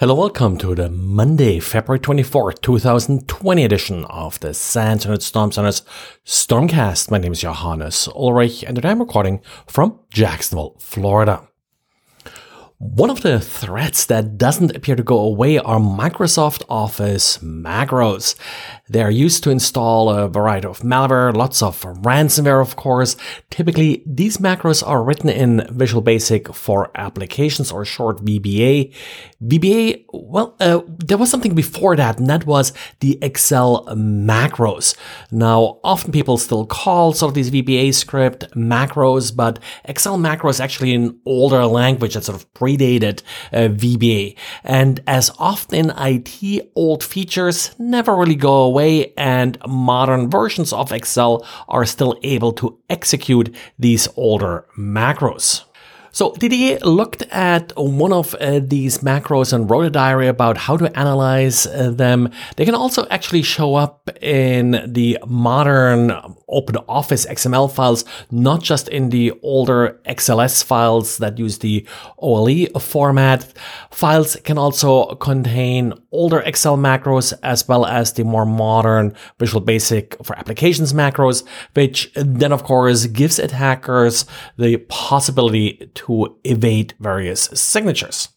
Hello, welcome to the Monday, February 24th, 2020 edition of the SANS Internet Storm Center's Stormcast. My name is Johannes Ulrich and today I'm recording from Jacksonville, Florida. One of the threats that doesn't appear to go away are Microsoft Office macros. They are used to install a variety of malware, lots of ransomware, of course. Typically, these macros are written in Visual Basic for applications or short VBA. VBA, well, uh, there was something before that, and that was the Excel macros. Now, often people still call sort of these VBA script macros, but Excel macros actually an older language that sort of predated uh, VBA. And as often IT, old features never really go away and modern versions of Excel are still able to execute these older macros. So Didier looked at one of uh, these macros and wrote a diary about how to analyze uh, them. They can also actually show up in the modern open office XML files, not just in the older XLS files that use the OLE format. Files can also contain older Excel macros as well as the more modern Visual Basic for Applications macros, which then of course gives attackers the possibility to evade various signatures.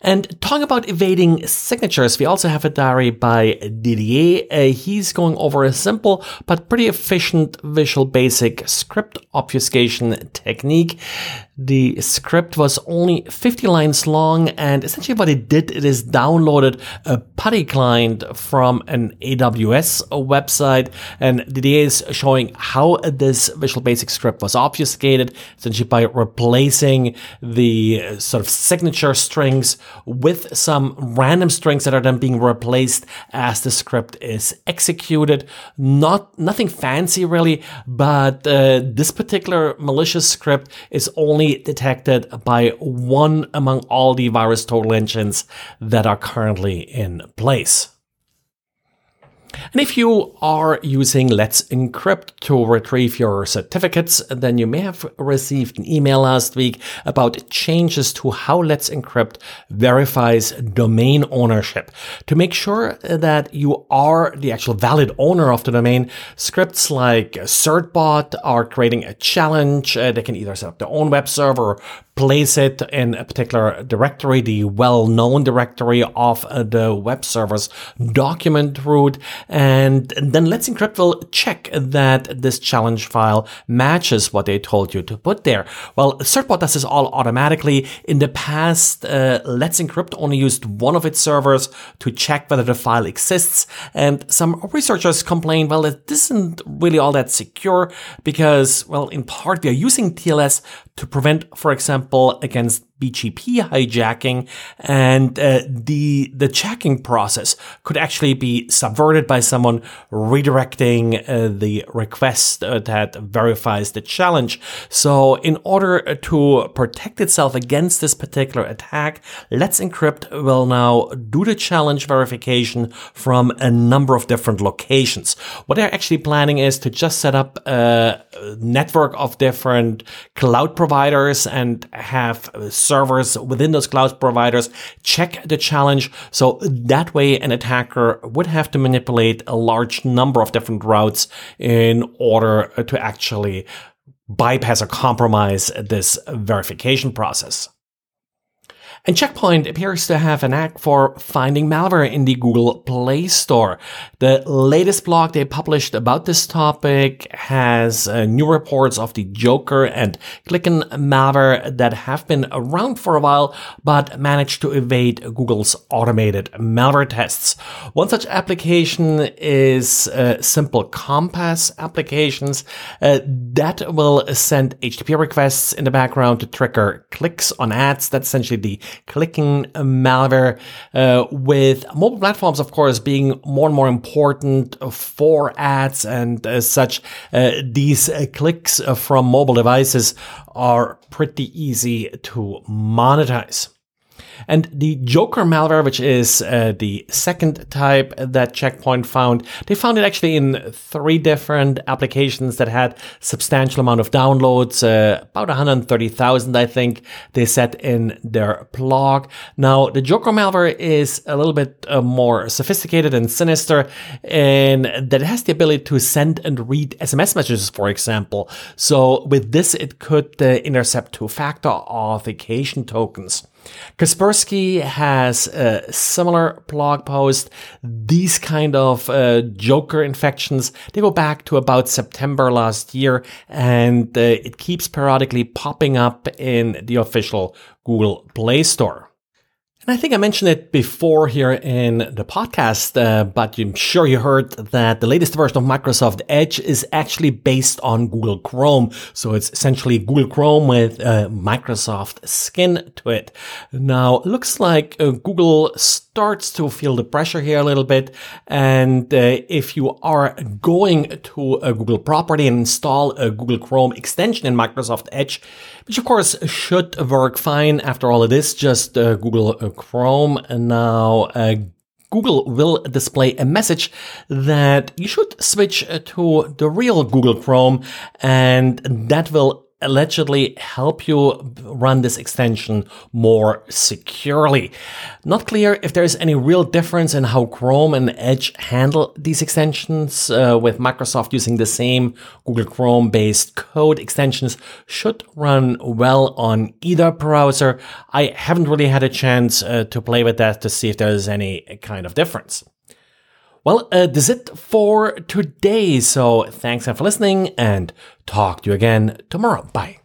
And talking about evading signatures, we also have a diary by Didier. Uh, he's going over a simple but pretty efficient Visual Basic script obfuscation technique the script was only 50 lines long, and essentially what it did, it is downloaded a PuTTY client from an AWS website, and Didier is showing how this Visual Basic script was obfuscated, essentially by replacing the sort of signature strings with some random strings that are then being replaced as the script is executed. Not nothing fancy really, but uh, this particular malicious script is only detected by one among all the VirusTotal engines that are currently in place. And if you are using Let's Encrypt to retrieve your certificates, then you may have received an email last week about changes to how Let's Encrypt verifies domain ownership. To make sure that you are the actual valid owner of the domain, scripts like Certbot are creating a challenge. Uh, they can either set up their own web server place it in a particular directory, the well-known directory of uh, the web server's document root. And then Let's Encrypt will check that this challenge file matches what they told you to put there. Well, Certbot does this all automatically. In the past, uh, Let's Encrypt only used one of its servers to check whether the file exists. And some researchers complain, well, it isn't really all that secure because, well, in part, we are using TLS to prevent, for example, against BGP hijacking and uh, the the checking process could actually be subverted by someone redirecting uh, the request uh, that verifies the challenge. So in order to protect itself against this particular attack, Let's Encrypt will now do the challenge verification from a number of different locations. What they're actually planning is to just set up a network of different cloud providers and have servers within those cloud providers check the challenge. So that way an attacker would have to manipulate a large number of different routes in order to actually bypass or compromise this verification process. And Checkpoint appears to have an knack for finding malware in the Google Play Store. The latest blog they published about this topic has uh, new reports of the Joker and Clicken malware that have been around for a while, but managed to evade Google's automated malware tests. One such application is uh, simple Compass applications uh, that will send HTTP requests in the background to trigger clicks on ads. That's essentially the clicking malware, uh, with mobile platforms, of course, being more and more important for ads and uh, such. Uh, these uh, clicks from mobile devices are pretty easy to monetize. And the Joker malware, which is uh, the second type that Checkpoint found, they found it actually in three different applications that had substantial amount of downloads, uh, about 130,000, I think they said in their blog. Now, the Joker malware is a little bit uh, more sophisticated and sinister in that it has the ability to send and read SMS messages, for example. So with this, it could uh, intercept two-factor authentication tokens. Kaspersky has a similar blog post. These kind of uh, Joker infections, they go back to about September last year and uh, it keeps periodically popping up in the official Google Play Store. And I think I mentioned it before here in the podcast, uh, but I'm sure you heard that the latest version of Microsoft Edge is actually based on Google Chrome. So it's essentially Google Chrome with uh, Microsoft skin to it. Now, looks like uh, Google starts to feel the pressure here a little bit. And uh, if you are going to a Google property and install a Google Chrome extension in Microsoft Edge, which of course should work fine. After all, it is just uh, Google uh, Chrome. Now uh, Google will display a message that you should switch to the real Google Chrome and that will allegedly help you run this extension more securely. Not clear if there's any real difference in how Chrome and Edge handle these extensions, uh, with Microsoft using the same Google Chrome based code extensions should run well on either browser. I haven't really had a chance uh, to play with that to see if there's any kind of difference. Well, uh, that's it for today. So thanks for listening and talk to you again tomorrow. Bye.